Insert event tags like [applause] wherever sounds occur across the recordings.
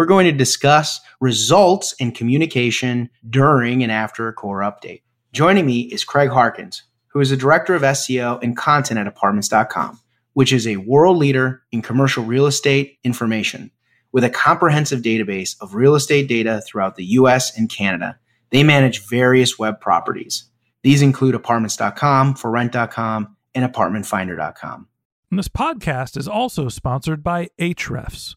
we're going to discuss results in communication during and after a core update. Joining me is Craig Harkins, who is the Director of SEO and Content at Apartments.com, which is a world leader in commercial real estate information. With a comprehensive database of real estate data throughout the US and Canada, they manage various web properties. These include Apartments.com, ForRent.com, and ApartmentFinder.com. And this podcast is also sponsored by Ahrefs.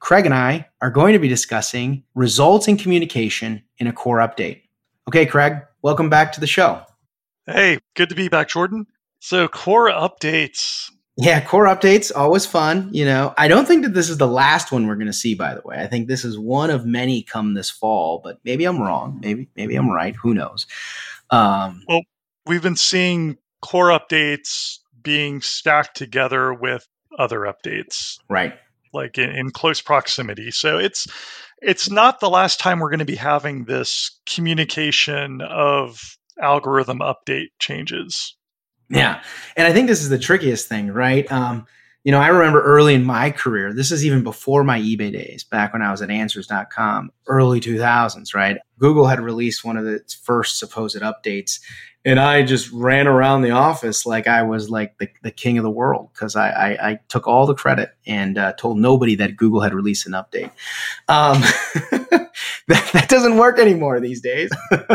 Craig and I are going to be discussing results in communication in a core update. Okay, Craig, welcome back to the show. Hey, good to be back, Jordan. So, core updates. Yeah, core updates, always fun. You know, I don't think that this is the last one we're going to see, by the way. I think this is one of many come this fall, but maybe I'm wrong. Maybe, maybe I'm right. Who knows? Um, Well, we've been seeing core updates being stacked together with other updates, right. Like in, in close proximity. So it's it's not the last time we're going to be having this communication of algorithm update changes. Yeah. And I think this is the trickiest thing, right? Um, you know, I remember early in my career, this is even before my eBay days, back when I was at answers.com, early 2000s, right? Google had released one of its first supposed updates. And I just ran around the office like I was like the, the king of the world because I, I, I took all the credit and uh, told nobody that Google had released an update. Um, [laughs] that, that doesn't work anymore these days. [laughs]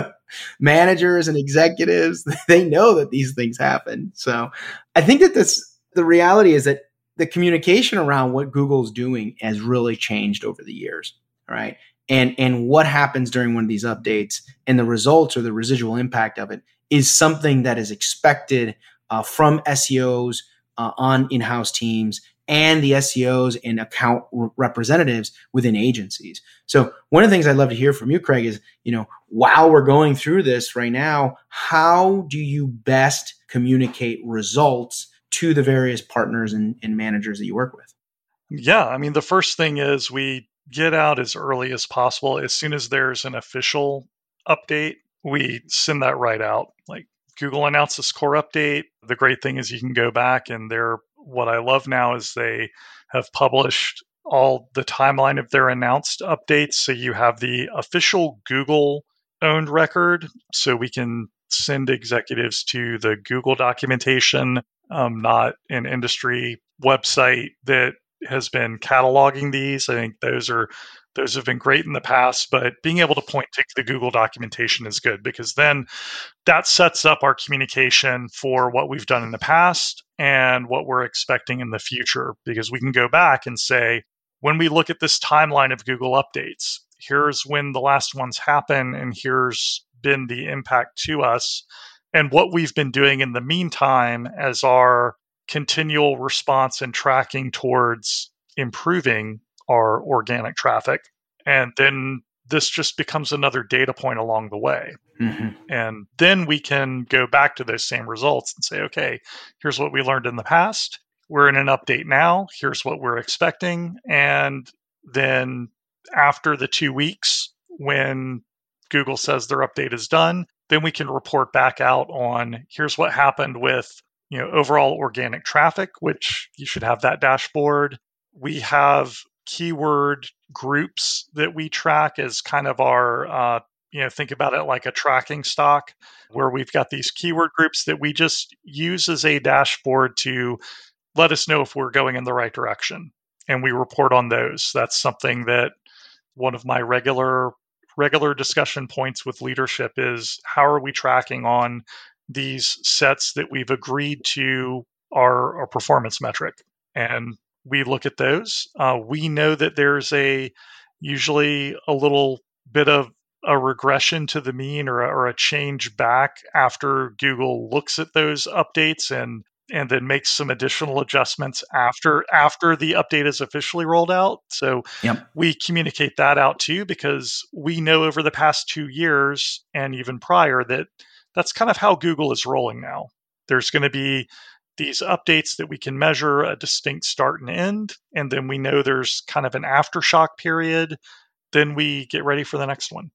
Managers and executives, [laughs] they know that these things happen. So I think that this, the reality is that the communication around what Google's doing has really changed over the years, right? And and what happens during one of these updates and the results or the residual impact of it is something that is expected uh, from SEOs uh, on in-house teams and the SEOs and account re- representatives within agencies. So one of the things I'd love to hear from you, Craig, is you know while we're going through this right now, how do you best communicate results to the various partners and, and managers that you work with? Yeah, I mean, the first thing is we get out as early as possible. As soon as there's an official update, we send that right out, Google announced this core update. The great thing is you can go back and they're what I love now is they have published all the timeline of their announced updates. So you have the official Google owned record. So we can send executives to the Google documentation, um, not an industry website that has been cataloging these. I think those are those have been great in the past, but being able to point to the Google documentation is good because then that sets up our communication for what we've done in the past and what we're expecting in the future. Because we can go back and say, when we look at this timeline of Google updates, here's when the last ones happen, and here's been the impact to us, and what we've been doing in the meantime as our continual response and tracking towards improving our organic traffic. And then this just becomes another data point along the way. Mm-hmm. And then we can go back to those same results and say, okay, here's what we learned in the past. We're in an update now. Here's what we're expecting. And then after the two weeks, when Google says their update is done, then we can report back out on here's what happened with you know overall organic traffic, which you should have that dashboard. We have keyword groups that we track as kind of our uh, you know think about it like a tracking stock where we've got these keyword groups that we just use as a dashboard to let us know if we're going in the right direction and we report on those. That's something that one of my regular regular discussion points with leadership is how are we tracking on these sets that we've agreed to our, our performance metric? And we look at those. Uh, we know that there's a usually a little bit of a regression to the mean or a, or a change back after Google looks at those updates and and then makes some additional adjustments after after the update is officially rolled out. So yep. we communicate that out too because we know over the past 2 years and even prior that that's kind of how Google is rolling now. There's going to be these updates that we can measure a distinct start and end. And then we know there's kind of an aftershock period. Then we get ready for the next one.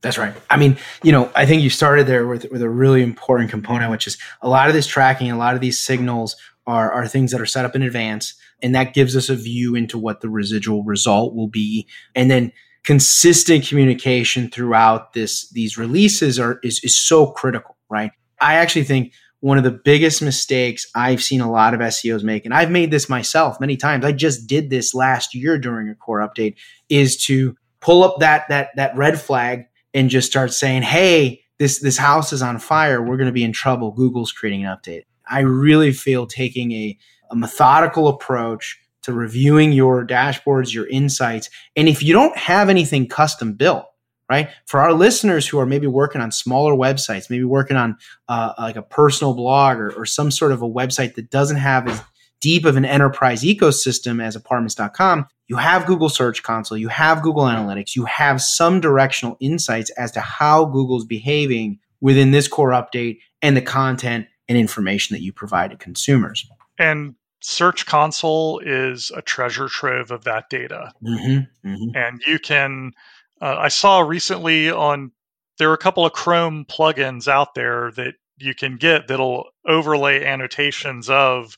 That's right. I mean, you know, I think you started there with, with a really important component, which is a lot of this tracking, a lot of these signals are, are things that are set up in advance. And that gives us a view into what the residual result will be. And then consistent communication throughout this these releases are is, is so critical, right? I actually think one of the biggest mistakes I've seen a lot of SEOs make, and I've made this myself many times. I just did this last year during a core update, is to pull up that that that red flag and just start saying, "Hey, this this house is on fire. We're going to be in trouble. Google's creating an update." I really feel taking a, a methodical approach to reviewing your dashboards, your insights, and if you don't have anything custom built, right? For our listeners who are maybe working on smaller websites, maybe working on uh, like a personal blog or, or some sort of a website that doesn't have as deep of an enterprise ecosystem as apartments.com, you have Google Search Console, you have Google Analytics, you have some directional insights as to how Google's behaving within this core update and the content and information that you provide to consumers. And Search Console is a treasure trove of that data. Mm-hmm, mm-hmm. And you can uh, I saw recently on there are a couple of Chrome plugins out there that you can get that'll overlay annotations of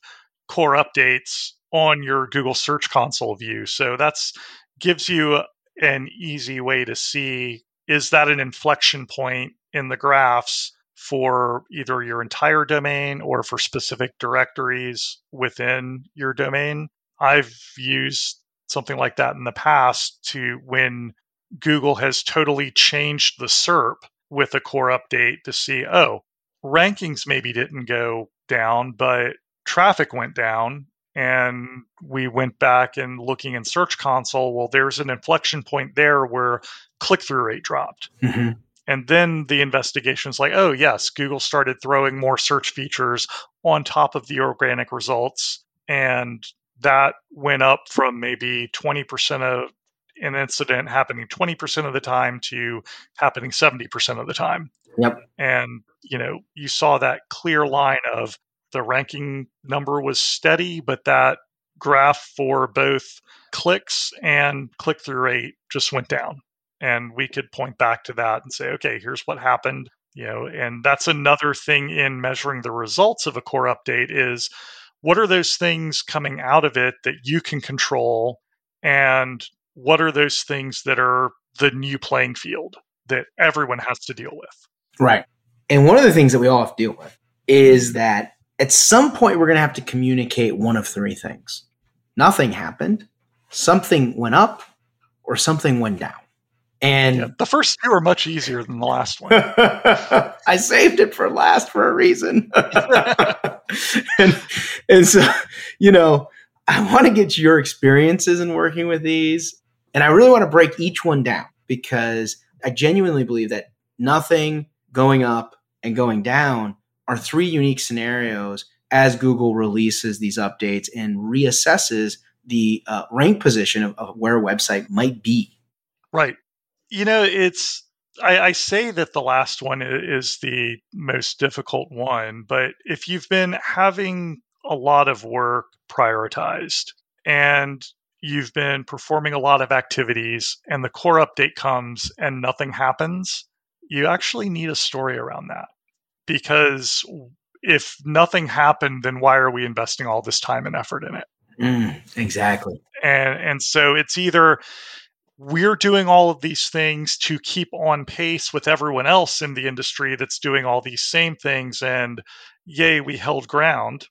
core updates on your Google Search Console view. So that's gives you an easy way to see is that an inflection point in the graphs for either your entire domain or for specific directories within your domain. I've used something like that in the past to when Google has totally changed the SERP with a core update to see, oh, rankings maybe didn't go down, but traffic went down. And we went back and looking in Search Console, well, there's an inflection point there where click through rate dropped. Mm-hmm. And then the investigation's like, oh, yes, Google started throwing more search features on top of the organic results. And that went up from maybe 20% of an incident happening 20% of the time to happening 70% of the time. Yep. And, you know, you saw that clear line of the ranking number was steady, but that graph for both clicks and click through rate just went down. And we could point back to that and say, okay, here's what happened You know, and that's another thing in measuring the results of a core update is what are those things coming out of it that you can control and what are those things that are the new playing field that everyone has to deal with? Right. And one of the things that we all have to deal with is that at some point we're going to have to communicate one of three things. Nothing happened, something went up, or something went down. And yeah, the first two are much easier than the last one. [laughs] I saved it for last for a reason. [laughs] and, and so, you know, I want to get your experiences in working with these. And I really want to break each one down because I genuinely believe that nothing going up and going down are three unique scenarios as Google releases these updates and reassesses the uh, rank position of, of where a website might be. Right. You know, it's I, I, say that the last one is the most difficult one, but if you've been having a lot of work prioritized and you've been performing a lot of activities and the core update comes and nothing happens, you actually need a story around that. Because if nothing happened, then why are we investing all this time and effort in it? Mm, exactly. And and so it's either we're doing all of these things to keep on pace with everyone else in the industry that's doing all these same things and yay we held ground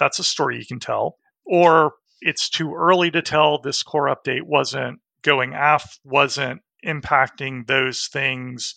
that's a story you can tell. Or it's too early to tell. This core update wasn't going af wasn't impacting those things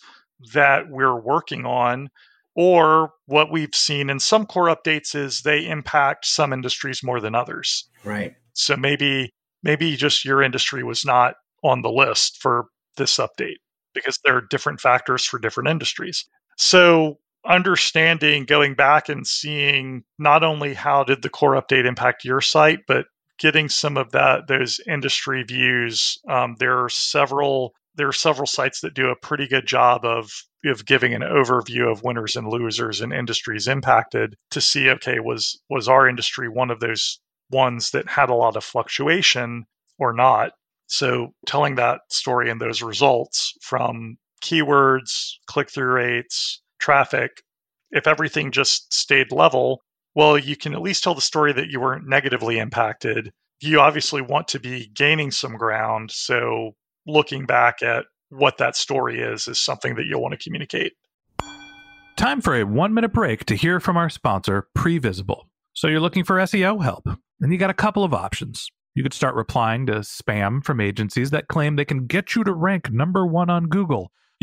that we're working on. Or what we've seen in some core updates is they impact some industries more than others. Right. So maybe maybe just your industry was not on the list for this update because there are different factors for different industries. So understanding going back and seeing not only how did the core update impact your site, but getting some of that those industry views. Um, there are several there are several sites that do a pretty good job of of giving an overview of winners and losers and industries impacted to see okay was was our industry one of those ones that had a lot of fluctuation or not so telling that story and those results from keywords, click through rates, traffic, if everything just stayed level, well, you can at least tell the story that you weren't negatively impacted. You obviously want to be gaining some ground. So looking back at what that story is is something that you'll want to communicate. Time for a one minute break to hear from our sponsor, Previsible. So you're looking for SEO help, and you got a couple of options. You could start replying to spam from agencies that claim they can get you to rank number one on Google.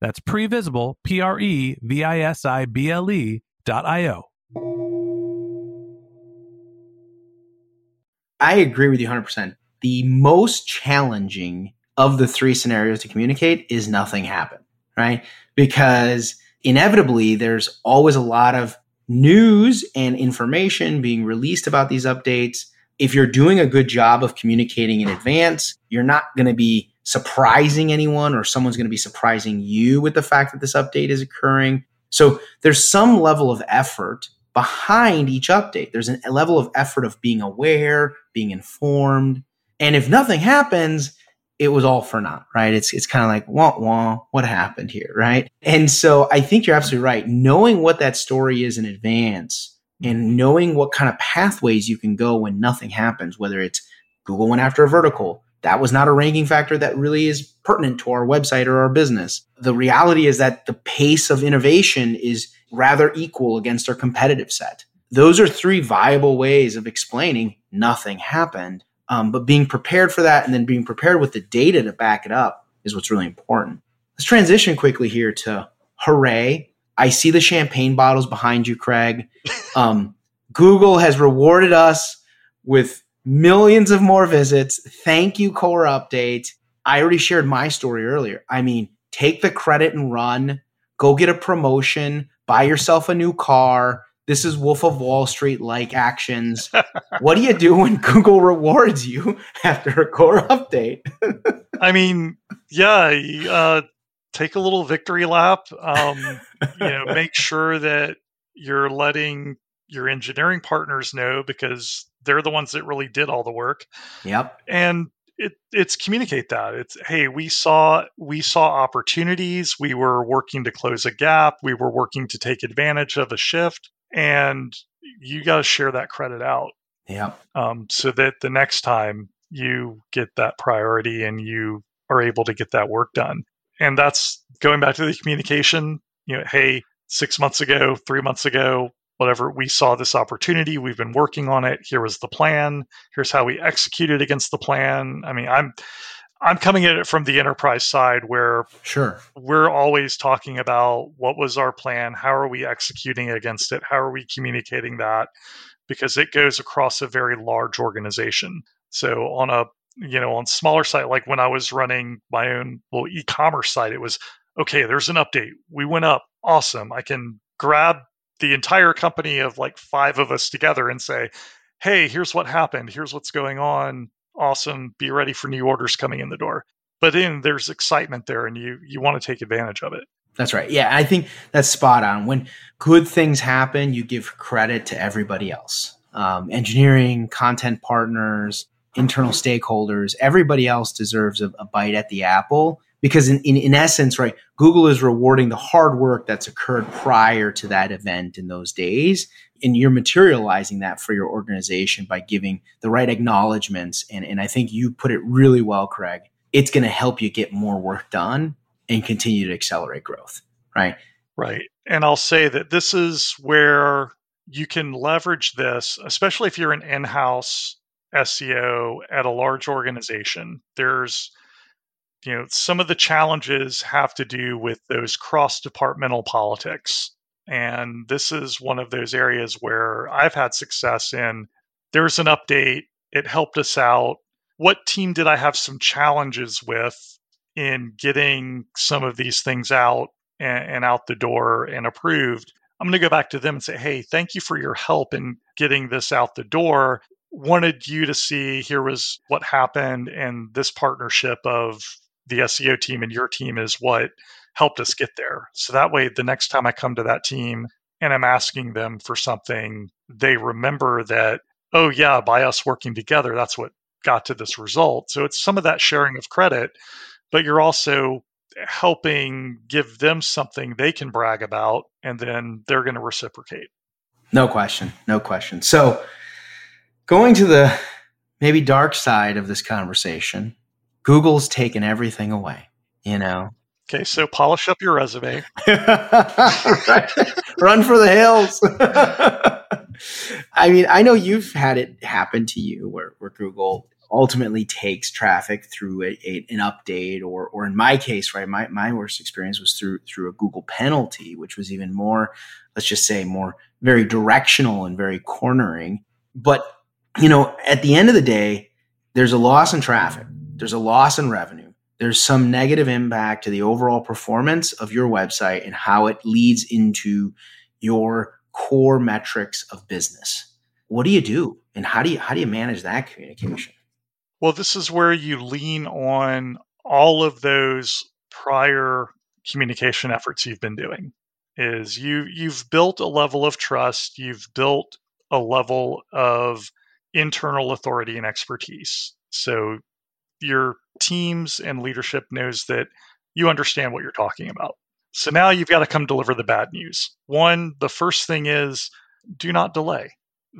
that's previsible, P R E V I S I B L E dot I O. I agree with you 100%. The most challenging of the three scenarios to communicate is nothing happened, right? Because inevitably there's always a lot of news and information being released about these updates. If you're doing a good job of communicating in advance, you're not going to be surprising anyone or someone's going to be surprising you with the fact that this update is occurring. So there's some level of effort behind each update. There's a level of effort of being aware, being informed. And if nothing happens, it was all for naught, right? It's it's kind of like wah wah, what happened here, right? And so I think you're absolutely right. Knowing what that story is in advance and knowing what kind of pathways you can go when nothing happens, whether it's Google went after a vertical. That was not a ranking factor that really is pertinent to our website or our business. The reality is that the pace of innovation is rather equal against our competitive set. Those are three viable ways of explaining nothing happened. Um, but being prepared for that and then being prepared with the data to back it up is what's really important. Let's transition quickly here to hooray. I see the champagne bottles behind you, Craig. [laughs] Um, Google has rewarded us with millions of more visits. Thank you, Core Update. I already shared my story earlier. I mean, take the credit and run, go get a promotion, buy yourself a new car. This is Wolf of Wall Street like actions. [laughs] what do you do when Google rewards you after a core update? I mean, yeah, uh, take a little victory lap. Um, you know, make sure that you're letting your engineering partners know because they're the ones that really did all the work. Yep. And it, it's communicate that. It's hey we saw we saw opportunities. We were working to close a gap. We were working to take advantage of a shift. And you got to share that credit out. Yeah um, so that the next time you get that priority and you are able to get that work done. And that's going back to the communication. You know hey six months ago three months ago whatever we saw this opportunity we've been working on it here was the plan here's how we executed against the plan. I mean i'm i'm coming at it from the enterprise side where sure. we're always talking about what was our plan how are we executing against it how are we communicating that because it goes across a very large organization. So on a you know on smaller site like when i was running my own little e-commerce site it was okay there's an update. We went up. Awesome. I can grab the entire company of like five of us together and say, hey, here's what happened. Here's what's going on. Awesome. Be ready for new orders coming in the door. But then there's excitement there and you you want to take advantage of it. That's right. Yeah, I think that's spot on. When good things happen, you give credit to everybody else. Um, engineering, content partners, internal stakeholders, everybody else deserves a, a bite at the apple because in, in, in essence, right, Google is rewarding the hard work that's occurred prior to that event in those days. And you're materializing that for your organization by giving the right acknowledgments. And, and I think you put it really well, Craig. It's going to help you get more work done and continue to accelerate growth, right? Right. And I'll say that this is where you can leverage this, especially if you're an in house SEO at a large organization. There's you know some of the challenges have to do with those cross departmental politics. And this is one of those areas where i've had success in. There's an update. It helped us out. What team did i have some challenges with in getting some of these things out and, and out the door and approved? I'm going to go back to them and say hey thank you for your help in getting this out the door. Wanted you to see here was what happened and this partnership of the SEO team and your team is what helped us get there. So that way, the next time I come to that team and I'm asking them for something, they remember that, oh, yeah, by us working together, that's what got to this result. So it's some of that sharing of credit, but you're also helping give them something they can brag about, and then they're going to reciprocate. No question. No question. So going to the maybe dark side of this conversation, Google's taken everything away, you know. Okay, so polish up your resume. [laughs] Run for the hills. I mean, I know you've had it happen to you where, where Google ultimately takes traffic through a, a, an update or or in my case, right, my, my worst experience was through through a Google penalty, which was even more, let's just say more very directional and very cornering. But you know, at the end of the day, there's a loss in traffic there's a loss in revenue. There's some negative impact to the overall performance of your website and how it leads into your core metrics of business. What do you do? And how do you how do you manage that communication? Well, this is where you lean on all of those prior communication efforts you've been doing. Is you you've built a level of trust, you've built a level of internal authority and expertise. So your teams and leadership knows that you understand what you're talking about. So now you've got to come deliver the bad news. One, the first thing is do not delay.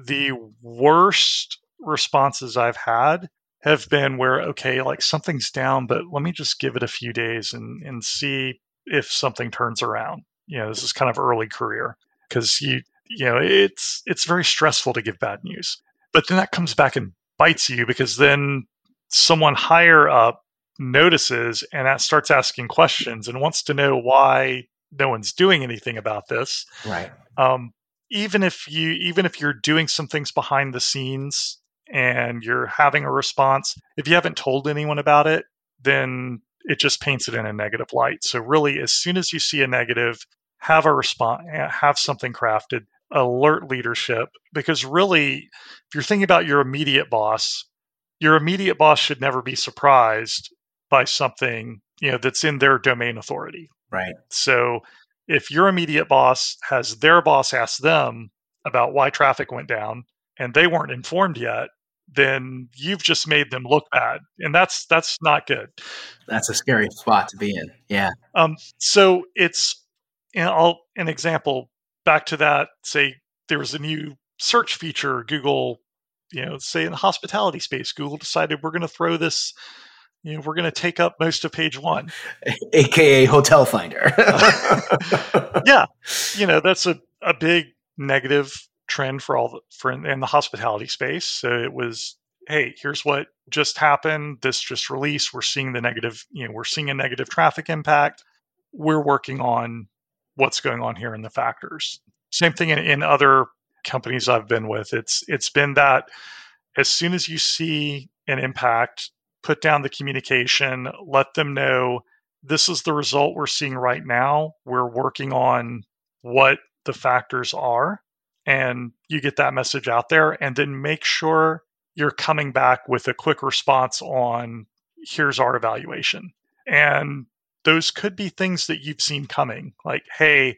The worst responses I've had have been where okay, like something's down, but let me just give it a few days and and see if something turns around. You know, this is kind of early career because you you know it's it's very stressful to give bad news, but then that comes back and bites you because then someone higher up notices and that starts asking questions and wants to know why no one's doing anything about this. Right. Um, even if you even if you're doing some things behind the scenes and you're having a response, if you haven't told anyone about it, then it just paints it in a negative light. So really, as soon as you see a negative, have a response, have something crafted, alert leadership, because really, if you're thinking about your immediate boss, your immediate boss should never be surprised by something you know that's in their domain authority. Right. So if your immediate boss has their boss ask them about why traffic went down and they weren't informed yet, then you've just made them look bad, and that's that's not good. That's a scary spot to be in. Yeah. Um, so it's you know, I'll, an example back to that. Say there was a new search feature Google, you know, say in the hospitality space, Google decided we're going to throw this. You know, we're going to take up most of page one, [laughs] aka Hotel Finder. [laughs] yeah, you know that's a, a big negative trend for all the, for in, in the hospitality space. So it was, hey, here's what just happened. This just released. We're seeing the negative. You know, we're seeing a negative traffic impact. We're working on what's going on here in the factors. Same thing in, in other companies I've been with. It's it's been that as soon as you see an impact, put down the communication, let them know this is the result we're seeing right now. We're working on what the factors are and you get that message out there and then make sure you're coming back with a quick response on here's our evaluation and those could be things that you've seen coming like hey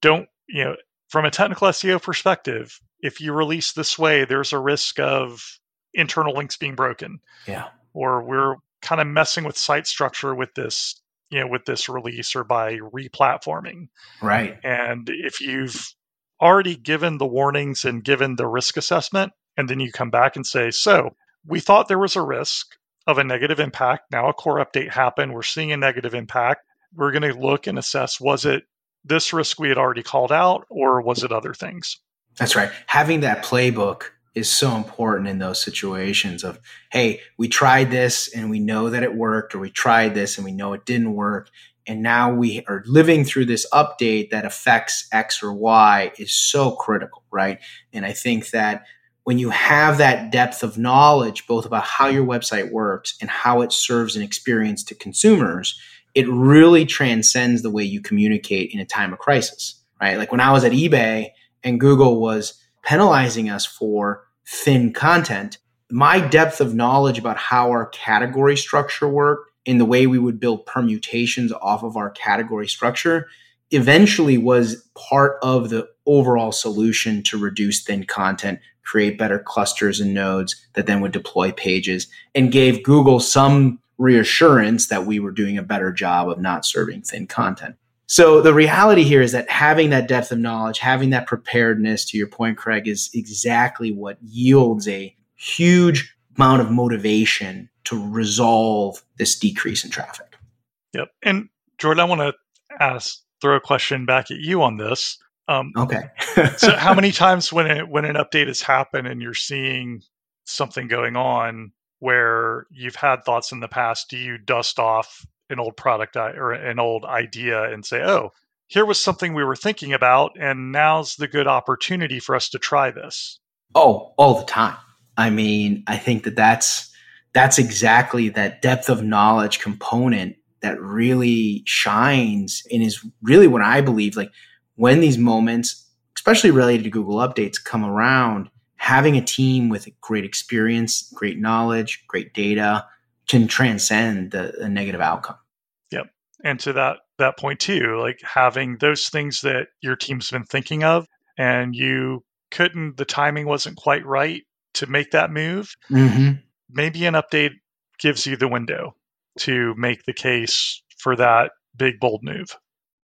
don't you know from a technical seo perspective if you release this way there's a risk of internal links being broken yeah or we're kind of messing with site structure with this you know with this release or by replatforming right and if you've already given the warnings and given the risk assessment, and then you come back and say, so we thought there was a risk of a negative impact. Now a core update happened. We're seeing a negative impact. We're going to look and assess was it this risk we had already called out, or was it other things? That's right. Having that playbook is so important in those situations of, hey, we tried this and we know that it worked, or we tried this and we know it didn't work and now we are living through this update that affects X or Y is so critical, right? And I think that when you have that depth of knowledge, both about how your website works and how it serves an experience to consumers, it really transcends the way you communicate in a time of crisis, right? Like when I was at eBay and Google was penalizing us for thin content, my depth of knowledge about how our category structure worked in the way we would build permutations off of our category structure eventually was part of the overall solution to reduce thin content, create better clusters and nodes that then would deploy pages, and gave Google some reassurance that we were doing a better job of not serving thin content. So the reality here is that having that depth of knowledge, having that preparedness, to your point, Craig, is exactly what yields a huge amount of motivation to resolve this decrease in traffic. Yep. And Jordan, I want to ask, throw a question back at you on this. Um, okay. [laughs] so, how many [laughs] times when it, when an update has happened and you're seeing something going on where you've had thoughts in the past, do you dust off an old product uh, or an old idea and say, "Oh, here was something we were thinking about, and now's the good opportunity for us to try this"? Oh, all the time. I mean, I think that that's that's exactly that depth of knowledge component that really shines and is really what I believe like when these moments, especially related to Google updates, come around, having a team with great experience, great knowledge, great data can transcend the, the negative outcome. Yep. And to that that point too, like having those things that your team's been thinking of and you couldn't the timing wasn't quite right to make that move. Mm-hmm maybe an update gives you the window to make the case for that big bold move.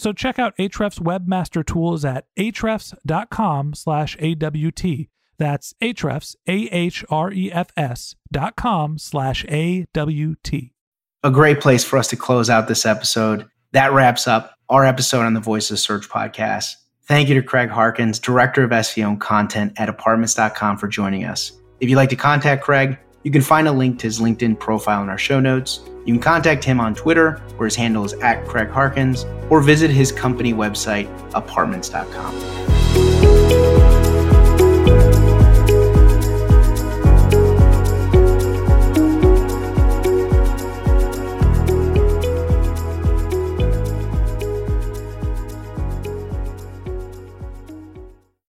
So check out Ahrefs Webmaster Tools at ahrefs.com slash AWT. That's Ahrefs, A-H-R-E-F-S dot com slash A-W-T. A great place for us to close out this episode. That wraps up our episode on the Voices of Search podcast. Thank you to Craig Harkins, Director of SEO and Content at apartments.com for joining us. If you'd like to contact Craig, you can find a link to his LinkedIn profile in our show notes. You can contact him on Twitter, where his handle is at Craig Harkins, or visit his company website, apartments.com.